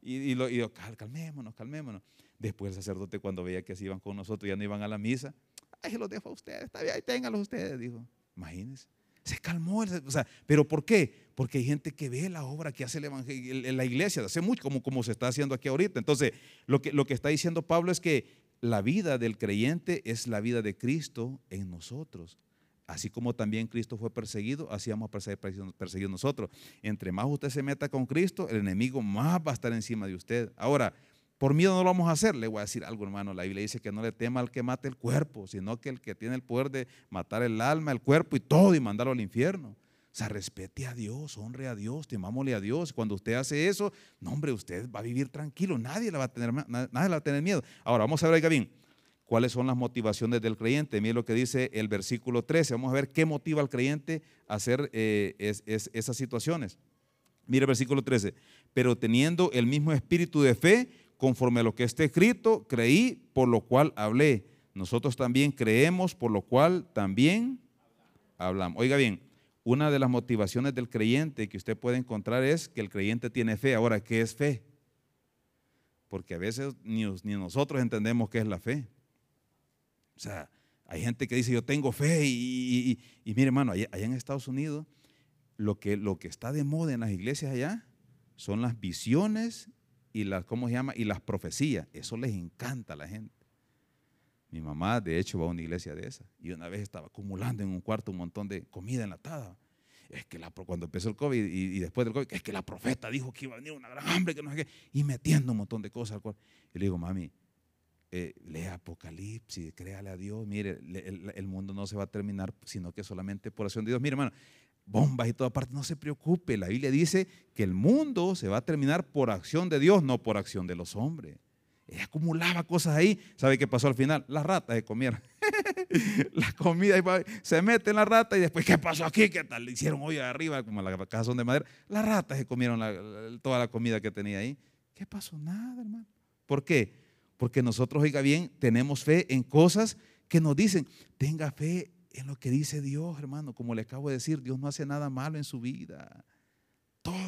y, y, lo, y calmémonos, calmémonos. Después el sacerdote cuando veía que así iban con nosotros, ya no iban a la misa, ay, se los dejo a ustedes, está bien, ahí ténganlos ustedes, dijo. Imagínense. Se calmó, o sea, pero ¿por qué? Porque hay gente que ve la obra que hace el evangelio, la iglesia, hace mucho, como, como se está haciendo aquí ahorita. Entonces, lo que, lo que está diciendo Pablo es que la vida del creyente es la vida de Cristo en nosotros. Así como también Cristo fue perseguido, así vamos a ser perseguidos nosotros. Entre más usted se meta con Cristo, el enemigo más va a estar encima de usted. Ahora, por miedo no lo vamos a hacer. Le voy a decir algo, hermano. La Biblia dice que no le tema al que mate el cuerpo, sino que el que tiene el poder de matar el alma, el cuerpo y todo y mandarlo al infierno. O sea, respete a Dios, honre a Dios, temámosle a Dios. Cuando usted hace eso, no, hombre, usted va a vivir tranquilo, nadie le va a tener, nadie le va a tener miedo. Ahora, vamos a ver, oiga bien, cuáles son las motivaciones del creyente. Mire lo que dice el versículo 13. Vamos a ver qué motiva al creyente a hacer eh, esas situaciones. Mire el versículo 13. Pero teniendo el mismo espíritu de fe, conforme a lo que está escrito, creí, por lo cual hablé. Nosotros también creemos, por lo cual también hablamos. Oiga bien, una de las motivaciones del creyente que usted puede encontrar es que el creyente tiene fe. Ahora, ¿qué es fe? Porque a veces ni, nosotros entendemos qué es la fe. O sea, hay gente que dice, yo tengo fe y, mire hermano, allá, en Estados Unidos, lo que, lo que está de moda en las iglesias allá son las visiones y las, ¿cómo se llama? Y las profecías. Eso les encanta a la gente. Mi mamá, de hecho, va a una iglesia de esa. Y una vez estaba acumulando en un cuarto un montón de comida enlatada. Es que cuando empezó el COVID y, después del COVID, es que la profeta dijo que iba a venir una gran hambre, que no sé qué. Y metiendo un montón de cosas al cuarto. Y le digo, mami, eh, lea Apocalipsis, créale a Dios. Mire, el, el, mundo no se va a terminar, sino que solamente por acción de Dios. Mire, hermano, bombas y toda parte, no se preocupe. La Biblia dice que el mundo se va a terminar por acción de Dios, no por acción de los hombres. Ella acumulaba cosas ahí. ¿Sabe qué pasó al final? Las ratas se comieron. la comida se mete en la rata y después, ¿qué pasó aquí? ¿Qué tal? Le hicieron hoy arriba, como la casa son de madera. Las ratas se comieron toda la comida que tenía ahí. ¿Qué pasó? Nada, hermano. ¿Por qué? Porque nosotros, oiga bien, tenemos fe en cosas que nos dicen, tenga fe en lo que dice Dios, hermano. Como le acabo de decir, Dios no hace nada malo en su vida.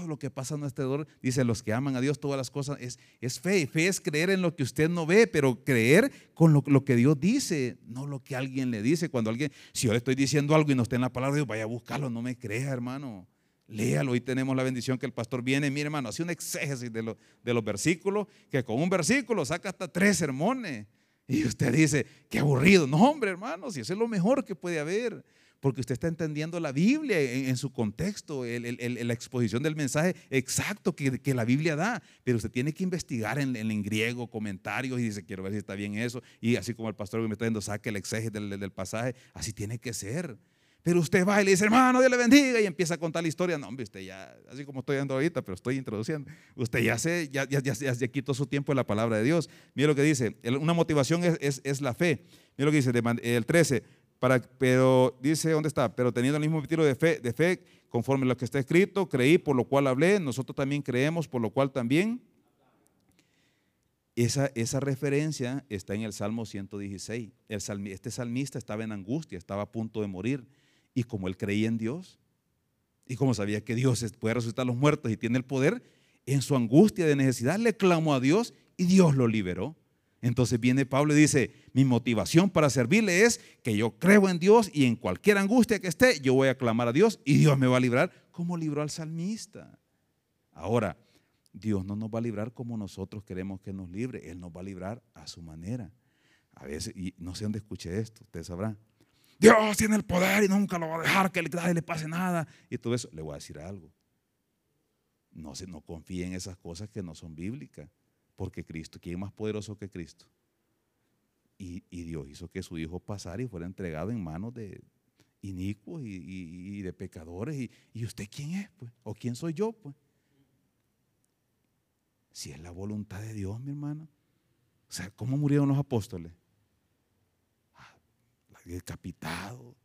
Lo que pasa a nuestro alrededor, dice, los que aman a Dios, todas las cosas, es, es fe. Fe es creer en lo que usted no ve, pero creer con lo, que Dios dice, no lo que alguien le dice. Cuando alguien, si yo le estoy diciendo algo y no está en la palabra de Dios, vaya a buscarlo, no me crea, hermano. Léalo, hoy tenemos la bendición que el pastor viene, mire hermano, hace un exégesis de, de los versículos, que con un versículo saca hasta tres sermones. Y usted dice, qué aburrido. No, hombre, hermano, si eso es lo mejor que puede haber porque usted está entendiendo la Biblia en, su contexto, la exposición del mensaje exacto que, la Biblia da. Pero usted tiene que investigar en, griego, comentarios, y dice, quiero ver si está bien eso. Y así como el pastor que me está diciendo, saque el exégesis del, pasaje, así tiene que ser. Pero usted va y le dice, hermano, Dios le bendiga, y empieza a contar la historia. No, hombre, usted ya, así como estoy dando ahorita, pero estoy introduciendo. Usted ya se, ya, ya, ya, ya quitó su tiempo en la palabra de Dios. Mira lo que dice, una motivación es, es, es la fe. Mira lo que dice, el 13, pero dice, ¿dónde está? Pero teniendo el mismo estilo de fe, de fe, conforme lo que está escrito, creí, por lo cual hablé, nosotros también creemos, por lo cual también. Esa, esa referencia está en el Salmo 116. El este salmista estaba en angustia, estaba a punto de morir. Y como él creía en Dios, y como sabía que Dios puede resucitar a los muertos y tiene el poder, en su angustia de necesidad le clamó a Dios y Dios lo liberó. Entonces viene Pablo y dice, mi motivación para servirle es que yo creo en Dios y en cualquier angustia que esté, yo voy a clamar a Dios y Dios me va a librar como libró al salmista. Ahora, Dios no nos va a librar como nosotros queremos que nos libre, Él nos va a librar a su manera. A veces, y no sé dónde escuché esto, ustedes sabrán. Dios tiene el poder y nunca lo va a dejar que le pase nada. Y todo eso, le voy a decir algo. No, no confíe en esas cosas que no son bíblicas. Porque Cristo, ¿quién es más poderoso que Cristo? Y, Dios hizo que su Hijo pasara y fuera entregado en manos de inicuos y, de pecadores. Y, usted quién es? Pues? ¿O quién soy yo? Pues? Si es la voluntad de Dios, mi hermano. O sea, ¿cómo murieron los apóstoles? Ah, decapitado.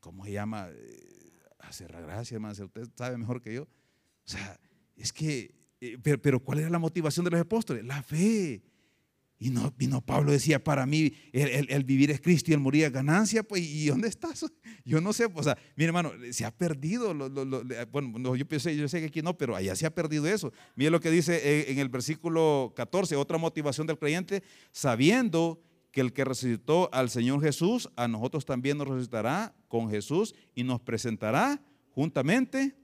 ¿Cómo se llama? Eh, hacer gracia, hermano. Usted sabe mejor que yo. O sea, es que eh, pero, ¿cuál era la motivación de los apóstoles? La fe. Y no, no Pablo decía, para mí el, vivir es Cristo y el morir es ganancia, pues ¿y dónde estás? Yo no sé, o sea, mi hermano, se ha perdido, bueno, yo, pensé, yo sé que aquí no, pero allá se ha perdido eso. Mire lo que dice eh, en el versículo 14, otra motivación del creyente, sabiendo que el que resucitó al Señor Jesús, a nosotros también nos resucitará con Jesús y nos presentará juntamente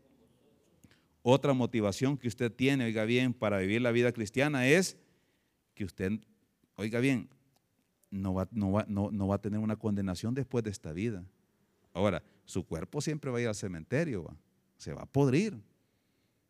otra motivación que usted tiene, oiga bien, para vivir la vida cristiana es que usted, oiga bien, no va, no va, no, va a tener una condenación después de esta vida. Ahora, su cuerpo siempre va a ir al cementerio, se va a podrir.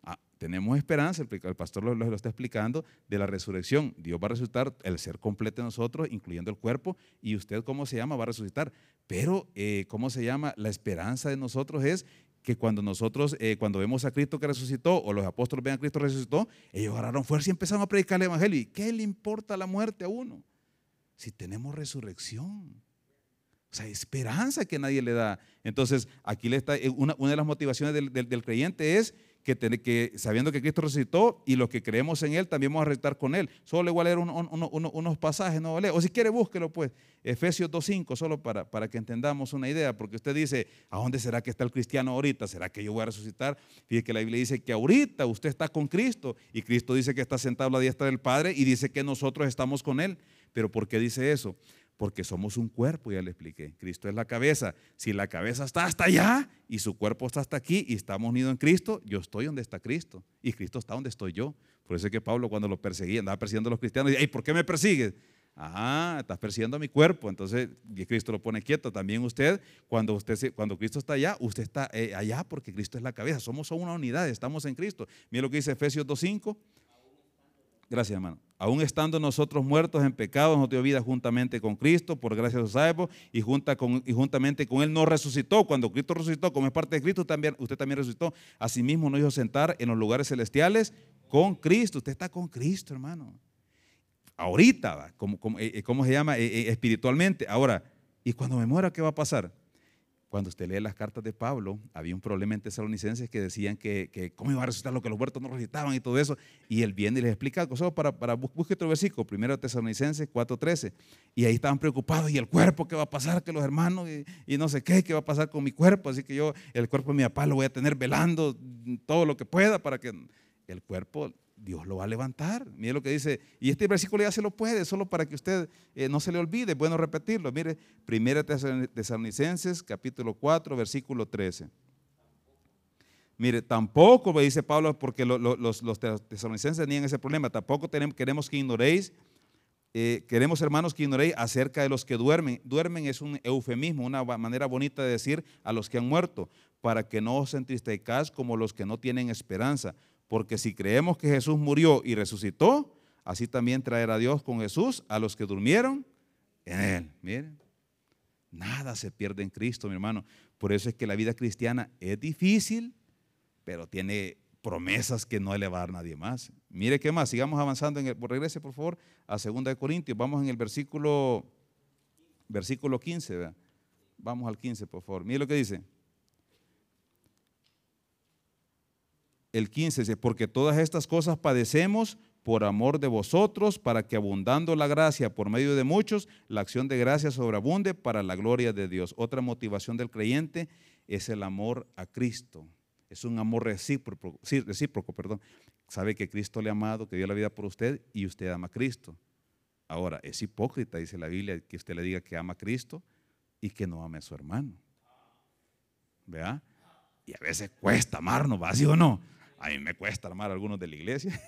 Ah, tenemos esperanza, el, pastor lo, está explicando, de la resurrección. Dios va a resucitar el ser completo de nosotros, incluyendo el cuerpo, y usted, ¿cómo se llama? Va a resucitar. Pero, eh, ¿cómo se llama? La esperanza de nosotros es que cuando nosotros, eh, cuando vemos a Cristo que resucitó, o los apóstoles ven a Cristo que resucitó, ellos agarraron fuerza y empezaron a predicar el Evangelio. ¿Y qué le importa la muerte a uno? Si tenemos resurrección. O sea, esperanza que nadie le da. Entonces, aquí le está, eh, una, de las motivaciones del creyente es que, que, sabiendo que Cristo resucitó y los que creemos en Él también vamos a resucitar con Él. Solo le voy a leer unos pasajes, no vale. O si quiere, búsquelo pues. Efesios 2.5, solo para, para que entendamos una idea, porque usted dice, ¿a dónde será que está el cristiano ahorita? ¿Será que yo voy a resucitar? Fíjese que la Biblia dice que ahorita usted está con Cristo y Cristo dice que está sentado a la diestra del Padre y dice que nosotros estamos con Él. Pero ¿por qué dice eso? Porque somos un cuerpo, ya le expliqué. Cristo es la cabeza. Si la cabeza está hasta allá y su cuerpo está hasta aquí y estamos unidos en Cristo, yo estoy donde está Cristo. Y Cristo está donde estoy yo. Por eso es que Pablo cuando lo perseguía, andaba persiguiendo a los cristianos, y ¿por qué me persigues? Ajá, estás persiguiendo a mi cuerpo, entonces Cristo lo pone quieto. También usted, cuando, usted, cuando Cristo está allá, usted está eh, allá porque Cristo es la cabeza. Somos una unidad, estamos en Cristo. Mira lo que dice Efesios 2.5. Gracias, hermano. Aún estando nosotros muertos en pecado, nos dio vida juntamente con Cristo, por gracia de salvo, y, y juntamente con Él nos resucitó. Cuando Cristo resucitó, como es parte de Cristo, también, usted también resucitó. Asimismo nos hizo sentar en los lugares celestiales con Cristo. Usted está con Cristo, hermano ahorita, como, eh, eh, ¿cómo se llama? Eh, espiritualmente. Ahora, ¿y cuando me muera qué va a pasar? Cuando usted lee las cartas de Pablo, había un problema en tesalonicenses que decían que, cómo iba a resucitar lo que los muertos no resucitaban y todo eso. Y él viene y les explica, solo para, para busque otro versículo, primero tesalonicenses 4.13. Y ahí estaban preocupados, ¿y el cuerpo qué va a pasar? Que los hermanos y, no sé qué, qué va a pasar con mi cuerpo. Así que yo, el cuerpo de mi papá lo voy a tener velando todo lo que pueda para que el cuerpo Dios lo va a levantar. Mire lo que dice, y este versículo ya se lo puede, solo para que usted eh, no se le olvide, bueno repetirlo. Mire, 1 Tesalonicenses, capítulo 4, versículo 13. Mire, tampoco, dice Pablo, porque los, los, tesalonicenses tenían ese problema, tampoco queremos que ignoréis, eh, queremos hermanos que ignoréis acerca de los que duermen. Duermen es un eufemismo, una manera bonita de decir a los que han muerto, para que no os entristezcáis como los que no tienen esperanza porque si creemos que Jesús murió y resucitó, así también traerá Dios con Jesús a los que durmieron en Él. Miren, nada se pierde en Cristo, mi hermano. Por eso es que la vida cristiana es difícil, pero tiene promesas que no le va a nadie más. Mire qué más, sigamos avanzando. En el, regrese por favor a 2 de Corintios. Vamos en el versículo, versículo 15. Vamos al 15, por favor. Mire lo que dice. El 15 dice, porque todas estas cosas padecemos por amor de vosotros, para que abundando la gracia por medio de muchos, la acción de gracia sobreabunde para la gloria de Dios. Otra motivación del creyente es el amor a Cristo. Es un amor recíproco, recíproco, perdón. Sabe que Cristo le ha amado, que dio la vida por usted y usted ama a Cristo. Ahora, es hipócrita, dice la Biblia, que usted le diga que ama a Cristo y que no ame a su hermano. ¿Vea? Y a veces cuesta amarnos, ¿va? ¿Sí o no? A mí me cuesta armar algunos de la iglesia.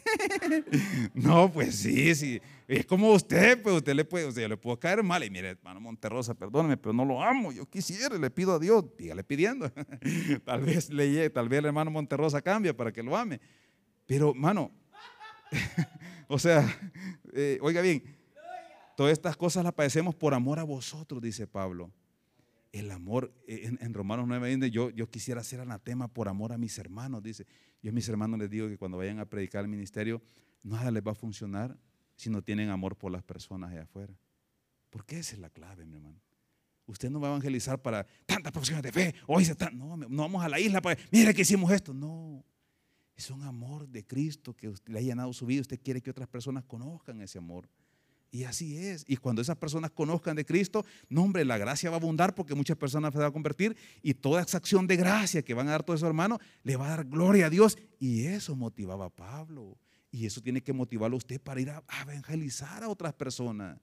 no, pues sí, sí. Es como usted, pues usted le puede, o sea, le puedo caer mal. Y mire, hermano Monterrosa, perdóneme, pero no lo amo. Yo quisiera, le pido a Dios, dígale pidiendo. tal vez le tal vez el hermano Monterrosa cambia para que lo ame. Pero, hermano, o sea, eh, oiga bien, todas estas cosas las padecemos por amor a vosotros, dice Pablo el amor, eh, en, Romanos 9, yo, yo quisiera hacer anatema por amor a mis hermanos, dice. Yo a mis hermanos les digo que cuando vayan a predicar el ministerio, nada les va a funcionar si no tienen amor por las personas allá afuera. Porque esa es la clave, mi hermano. Usted no va a evangelizar para tantas profesiones de fe. Hoy se está, no, no vamos a la isla para, mire que hicimos esto. No, es un amor de Cristo que le ha llenado su vida. Usted quiere que otras personas conozcan ese amor. Y así es. Y cuando esas personas conozcan de Cristo, no, hombre, la gracia va a abundar porque muchas personas se van a convertir y toda esa acción de gracia que van a dar todos esos hermanos le va a dar gloria a Dios. Y eso motivaba a Pablo. Y eso tiene que motivarlo a usted para ir a, evangelizar a otras personas.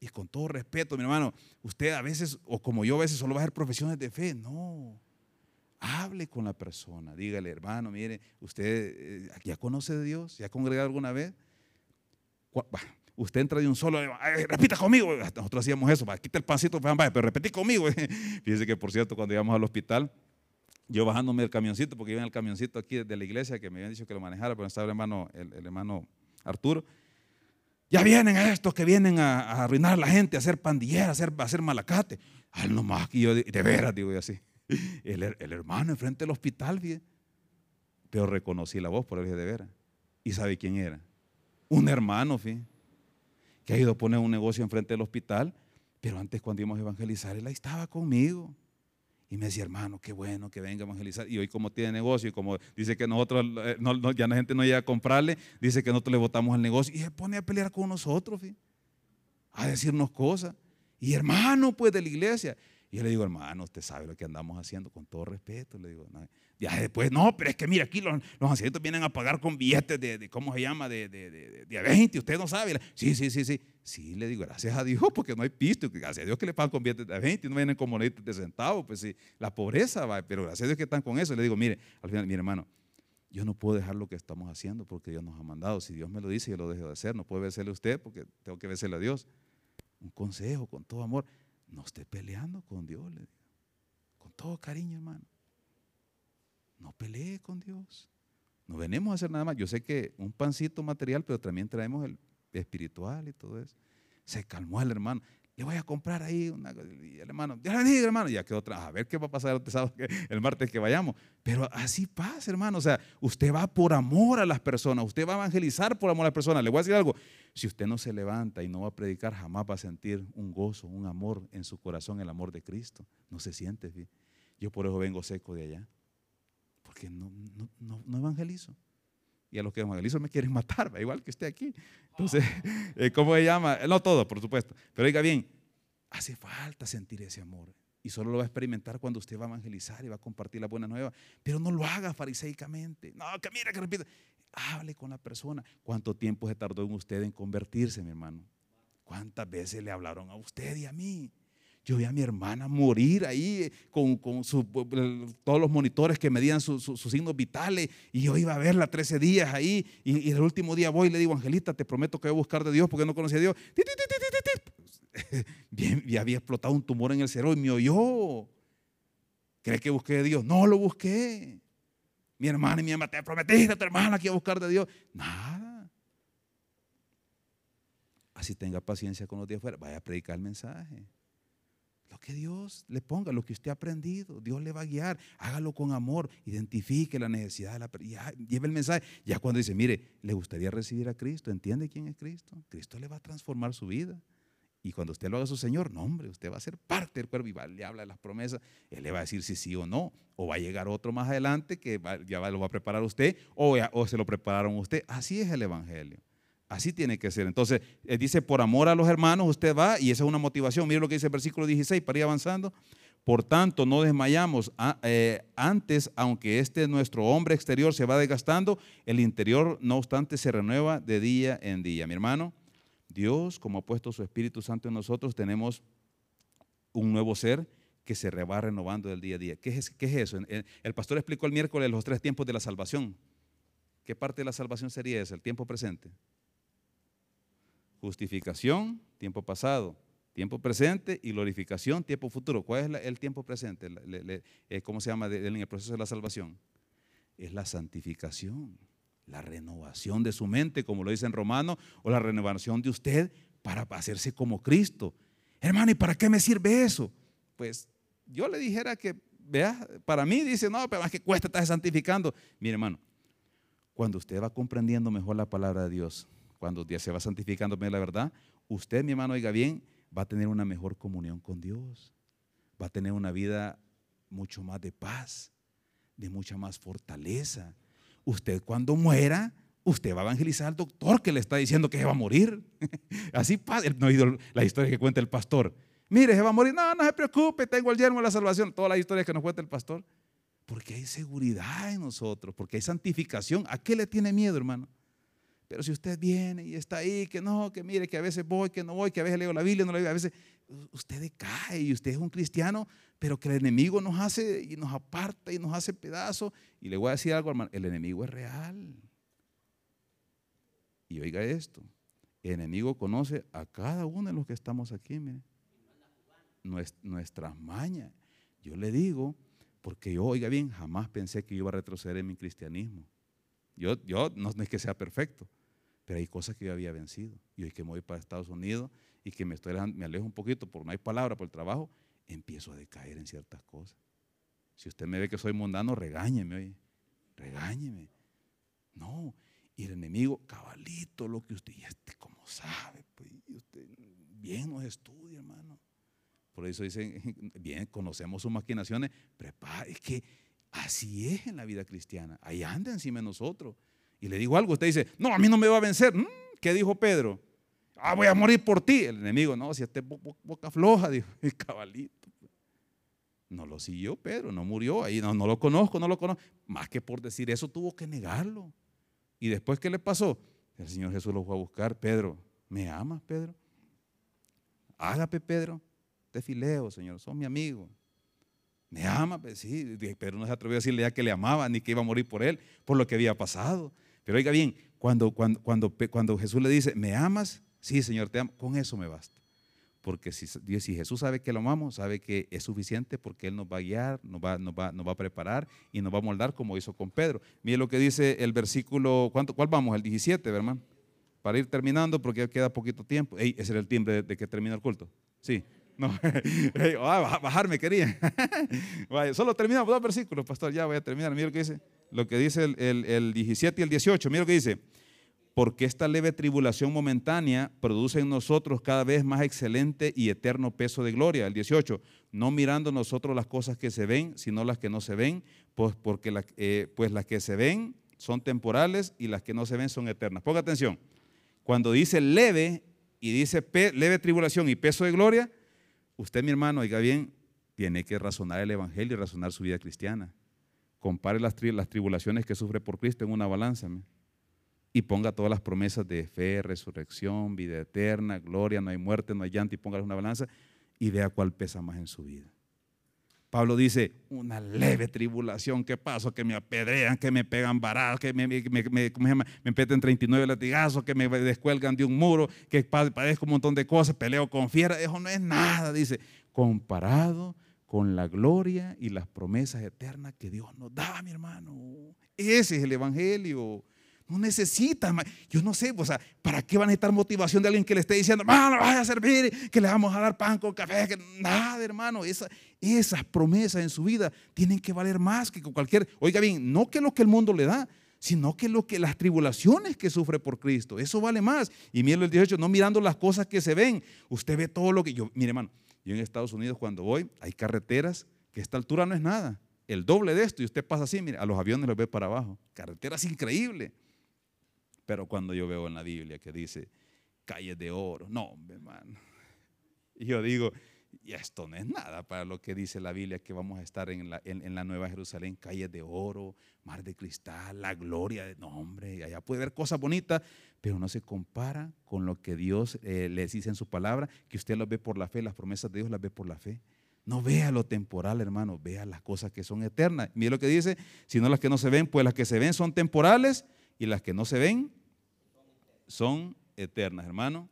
Y con todo respeto, mi hermano, usted a veces, o como yo a veces, solo va a hacer profesiones de fe. No. Hable con la persona. Dígale, hermano, mire, usted eh, ya conoce de Dios, ya ha congregado alguna vez usted entra de un solo, repita conmigo. Nosotros hacíamos eso, quita el pancito, pero repetí conmigo. Fíjese que, por cierto, cuando íbamos al hospital, yo bajándome del camioncito, porque iba en el camioncito aquí de la iglesia, que me habían dicho que lo manejara, pero estaba el hermano, el, hermano Arturo. Ya vienen estos que vienen a, arruinar a la gente, a hacer pandillera, a hacer, a hacer malacate. Al nomás, y yo de, veras, digo yo así. El, hermano enfrente del hospital, fíjate. Pero reconocí la voz por el de veras. ¿Y sabe quién era? Un hermano, fíjate que ha ido a poner un negocio enfrente del hospital, pero antes cuando íbamos a evangelizar, él ahí estaba conmigo. Y me decía, hermano, qué bueno que venga a evangelizar. Y hoy como tiene negocio y como dice que nosotros, eh, ya la gente no llega a comprarle, dice que nosotros le votamos el negocio. Y se pone a pelear con nosotros, a decirnos cosas. Y hermano, pues de la iglesia. Y yo le digo, hermano, usted sabe lo que andamos haciendo, con todo respeto. Le digo, ya después, no, pero es que mira, aquí los, los ancianitos vienen a pagar con billetes de, ¿cómo se llama? De, de, de, 20, usted no sabe. Sí, sí, sí, sí. Sí, le digo, gracias a Dios, porque no hay pisto. Gracias a Dios que le pagan con billetes de 20 no vienen con monedas de centavos. Pues sí, la pobreza va, pero gracias a Dios que están con eso. Le digo, mire, al final, mi hermano, yo no puedo dejar lo que estamos haciendo porque Dios nos ha mandado. Si Dios me lo dice, yo lo dejo de hacer. No puedo vencerle a usted porque tengo que vencerle a Dios. Un consejo con todo amor. No esté peleando con Dios. Con todo cariño, hermano. No pelee con Dios. No venimos a hacer nada más. Yo sé que un pancito material, pero también traemos el espiritual y todo eso. Se calmó el hermano le voy a comprar ahí una, y el hermano, ya le hermano, ya que otra, a ver qué va a pasar el martes que vayamos. Pero así pasa, hermano. O sea, usted va por amor a las personas, usted va a evangelizar por amor a las personas. Le voy a decir algo, si usted no se levanta y no va a predicar, jamás va a sentir un gozo, un amor en su corazón, el amor de Cristo. No se siente. Yo por eso vengo seco de allá, porque no, no, no evangelizo y a los que evangelizo me quieren matar, igual que esté aquí. Entonces, eh, ¿cómo se llama? No todo, por supuesto. Pero oiga bien, hace falta sentir ese amor. Y solo lo va a experimentar cuando usted va a evangelizar y va a compartir la buena nueva. Pero no lo haga fariseicamente. No, que mira, que repita. Hable con la persona. ¿Cuánto tiempo se tardó en usted en convertirse, mi hermano? ¿Cuántas veces le hablaron a usted y a mí? Yo vi a mi hermana morir ahí eh, con, todos los monitores que medían sus signos vitales y yo iba a verla 13 días ahí y, el último día voy y le digo, Angelita, te prometo que voy a buscar de Dios porque no conocía a Dios. Bien, había explotado un tumor en el cerebro y me oyó. ¿Crees que busqué de Dios? No lo busqué. Mi hermana y mi mamá, te prometiste a tu hermana que iba a buscar de Dios. Nada. Así tenga paciencia con los días fuera. Vaya a predicar el mensaje. Lo que Dios le ponga, lo que usted ha aprendido, Dios le va a guiar. Hágalo con amor, identifique la necesidad de la persona, lleve el mensaje. Ya cuando dice, mire, le gustaría recibir a Cristo, ¿entiende quién es Cristo? Cristo le va a transformar su vida. Y cuando usted lo haga su Señor, no, hombre, usted va a ser parte del cuerpo y le habla de las promesas. Él le va a decir si sí o no. O va a llegar otro más adelante que ya lo va a preparar usted o, o se lo prepararon usted. Así es el Evangelio. Así tiene que ser. Entonces, eh, dice, por amor a los hermanos, usted va, y esa es una motivación. Mire lo que dice el versículo 16, para ir avanzando. Por tanto, no desmayamos. Eh, antes, aunque este nuestro hombre exterior se va desgastando, el interior, no obstante, se renueva de día en día. Mi hermano, Dios, como ha puesto su Espíritu Santo en nosotros, tenemos un nuevo ser que se va renovando del día a día. ¿Qué es, qué es eso? El pastor explicó el miércoles los tres tiempos de la salvación. ¿Qué parte de la salvación sería ese? El tiempo presente. Justificación, tiempo pasado. Tiempo presente y glorificación, tiempo futuro. ¿Cuál es el tiempo presente? Eh, ¿Cómo se llama en el proceso de la salvación? Es la santificación, la renovación de su mente, como lo dice en Romano, o la renovación de usted para hacerse como Cristo. Hermano, ¿y para qué me sirve eso? Pues yo le dijera que, vea, para mí dice, no, pero más que cuesta estar santificando. Mire, hermano, cuando usted va comprendiendo mejor la palabra de Dios, cuando Dios se va santificando la verdad, usted, mi hermano, oiga bien, va a tener una mejor comunión con Dios. Va a tener una vida mucho más de paz, de mucha más fortaleza. Usted cuando muera, usted va a evangelizar al doctor que le está diciendo que se va a morir. Así pasa. No ha oído la historia que cuenta el pastor. Mire, se va a morir. No, no se preocupe, tengo el yermo de la salvación. Todas las historias que nos cuenta el pastor. Porque hay seguridad en nosotros, porque hay santificación. ¿A qué le tiene miedo, hermano? Pero si usted viene y está ahí, que no, que mire, que a veces voy, que no voy, que a veces leo la Biblia, no la leo, a veces usted cae y usted es un cristiano, pero que el enemigo nos hace y nos aparta y nos hace pedazos. Y le voy a decir algo, hermano, el enemigo es real. Y oiga esto, el enemigo conoce a cada uno de los que estamos aquí, mire. Nuestras mañas. Yo le digo, porque yo, oiga bien, jamás pensé que iba a retroceder en mi cristianismo. Yo, yo no es que sea perfecto, pero hay cosas que yo había vencido. Y hoy que me voy para Estados Unidos y que me, estoy, me alejo un poquito por no hay palabra, por el trabajo, empiezo a decaer en ciertas cosas. Si usted me ve que soy mundano, regáñeme, oye. Regáñeme. No. Y el enemigo, cabalito, lo que usted, y este, como sabe, pues, usted bien nos estudia, hermano. Por eso dicen, bien, conocemos sus maquinaciones, prepare, es que así es en la vida cristiana. Ahí anda encima de nosotros y le digo algo, usted dice, no, a mí no me va a vencer. Mm, ¿Qué dijo Pedro? Ah, voy a morir por ti. El enemigo, no, si este boca floja, dijo el cabalito. No lo siguió Pedro, no murió, ahí no, no lo conozco, no lo conozco. Más que por decir eso tuvo que negarlo. ¿Y después qué le pasó? El Señor Jesús lo fue a buscar. Pedro, ¿me amas, Pedro? Hágame, Pedro. Te fileo, Señor, son mi amigo. Me ama, sí, pero no se atrevió a decirle ya que le amaba ni que iba a morir por él, por lo que había pasado. Pero oiga bien, cuando, cuando, cuando, cuando Jesús le dice, ¿me amas? Sí, Señor, te amo. Con eso me basta. Porque si, si, Jesús sabe que lo amamos, sabe que es suficiente porque Él nos va a guiar, nos va, nos va, nos va a preparar y nos va a moldar como hizo con Pedro. Mire lo que dice el versículo, ¿cuánto, ¿cuál vamos? El 17, hermano. Para ir terminando porque ya queda poquito tiempo. ese era el timbre de, que termina el culto. Sí. No, ah, bajarme quería. solo terminamos dos versículos, pastor. Ya voy a terminar. Mira lo que dice. Lo que dice el, el, el 17 y el 18. Mira lo que dice porque esta leve tribulación momentánea produce en nosotros cada vez más excelente y eterno peso de gloria. El 18, no mirando nosotros las cosas que se ven, sino las que no se ven, pues, porque eh, pues las que se ven son temporales y las que no se ven son eternas. Ponga atención, cuando dice leve y dice leve tribulación y peso de gloria, usted mi hermano, oiga bien, tiene que razonar el Evangelio y razonar su vida cristiana. Compare las, las tribulaciones que sufre por Cristo en una balanza y ponga todas las promesas de fe, resurrección, vida eterna, gloria, no hay muerte, no hay llanto y póngale una balanza y vea cuál pesa más en su vida. Pablo dice, una leve tribulación, ¿qué pasó? Que me apedrean, que me pegan baratos, que me, me, me, me, me meten 39 latigazos, que me descuelgan de un muro, que padezco un montón de cosas, peleo con fiera, eso no es nada, dice, comparado con la gloria y las promesas eternas que Dios nos da, mi hermano. Ese es el Evangelio. No necesita, yo no sé, o sea, ¿para qué van a necesitar motivación de alguien que le esté diciendo, hermano, vaya a servir, que le vamos a dar pan con café? Que, nada, hermano, esa, esas promesas en su vida tienen que valer más que cualquier, oiga bien, no que lo que el mundo le da, sino que lo que las tribulaciones que sufre por Cristo, eso vale más. Y mire el 18, no mirando las cosas que se ven, usted ve todo lo que yo, mire hermano, yo en Estados Unidos cuando voy, hay carreteras que esta altura no es nada, el doble de esto y usted pasa así, mire, a los aviones los ve para abajo, carreteras increíbles. Pero cuando yo veo en la Biblia que dice calles de oro, no, hermano. Y yo digo, y esto no es nada para lo que dice la Biblia, que vamos a estar en la, en, la Nueva Jerusalén, calles de oro, mar de cristal, la gloria de, no, hombre, allá puede ver cosas bonitas, pero no se compara con lo que Dios eh, les dice en su palabra, que usted lo ve por la fe, las promesas de Dios las ve por la fe. No vea lo temporal, hermano, vea las cosas que son eternas. Mire lo que dice, si no las que no se ven, pues las que se ven son temporales y las que no se ven son eternas, hermano.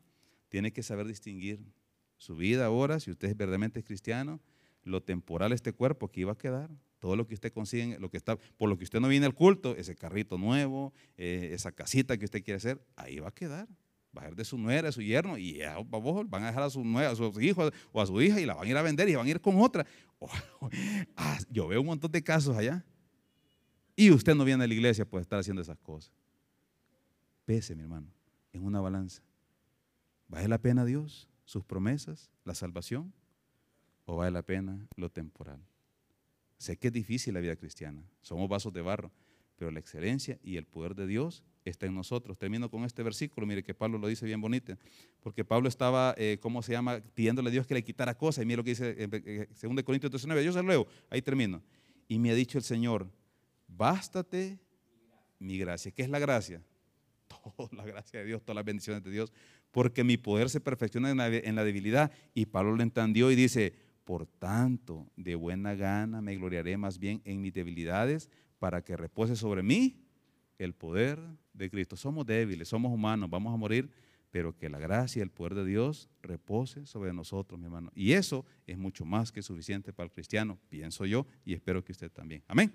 Tiene que saber distinguir su vida ahora, si usted verdaderamente es cristiano, lo temporal este cuerpo que iba a quedar, todo lo que usted consigue, lo que está, por lo que usted no viene al culto, ese carrito nuevo, eh, esa casita que usted quiere hacer, ahí va a quedar. Va a ser de su nuera, de su yerno, y ya, van a dejar a su sus hijos o a su hija y la van a ir a vender y van a ir con otra. Yo veo un montón de casos allá. Y usted no viene a la iglesia por estar haciendo esas cosas. Pese, mi hermano en una balanza. ¿Vale la pena Dios, sus promesas, la salvación? ¿O vale la pena lo temporal? Sé que es difícil la vida cristiana, somos vasos de barro, pero la excelencia y el poder de Dios está en nosotros. Termino con este versículo, mire que Pablo lo dice bien bonito, porque Pablo estaba, eh, ¿cómo se llama?, pidiéndole a Dios que le quitara cosas, y mire lo que dice en 2 eh, Corintios 19, yo se lo leo, ahí termino. Y me ha dicho el Señor, bástate mi gracia. ¿Qué es la gracia? Toda la gracia de Dios, todas las bendiciones de Dios, porque mi poder se perfecciona en la, debilidad. Y Pablo lo entendió y dice, por tanto, de buena gana me gloriaré más bien en mis debilidades para que repose sobre mí el poder de Cristo. Somos débiles, somos humanos, vamos a morir, pero que la gracia y el poder de Dios repose sobre nosotros, mi hermano. Y eso es mucho más que suficiente para el cristiano, pienso yo, y espero que usted también. Amén.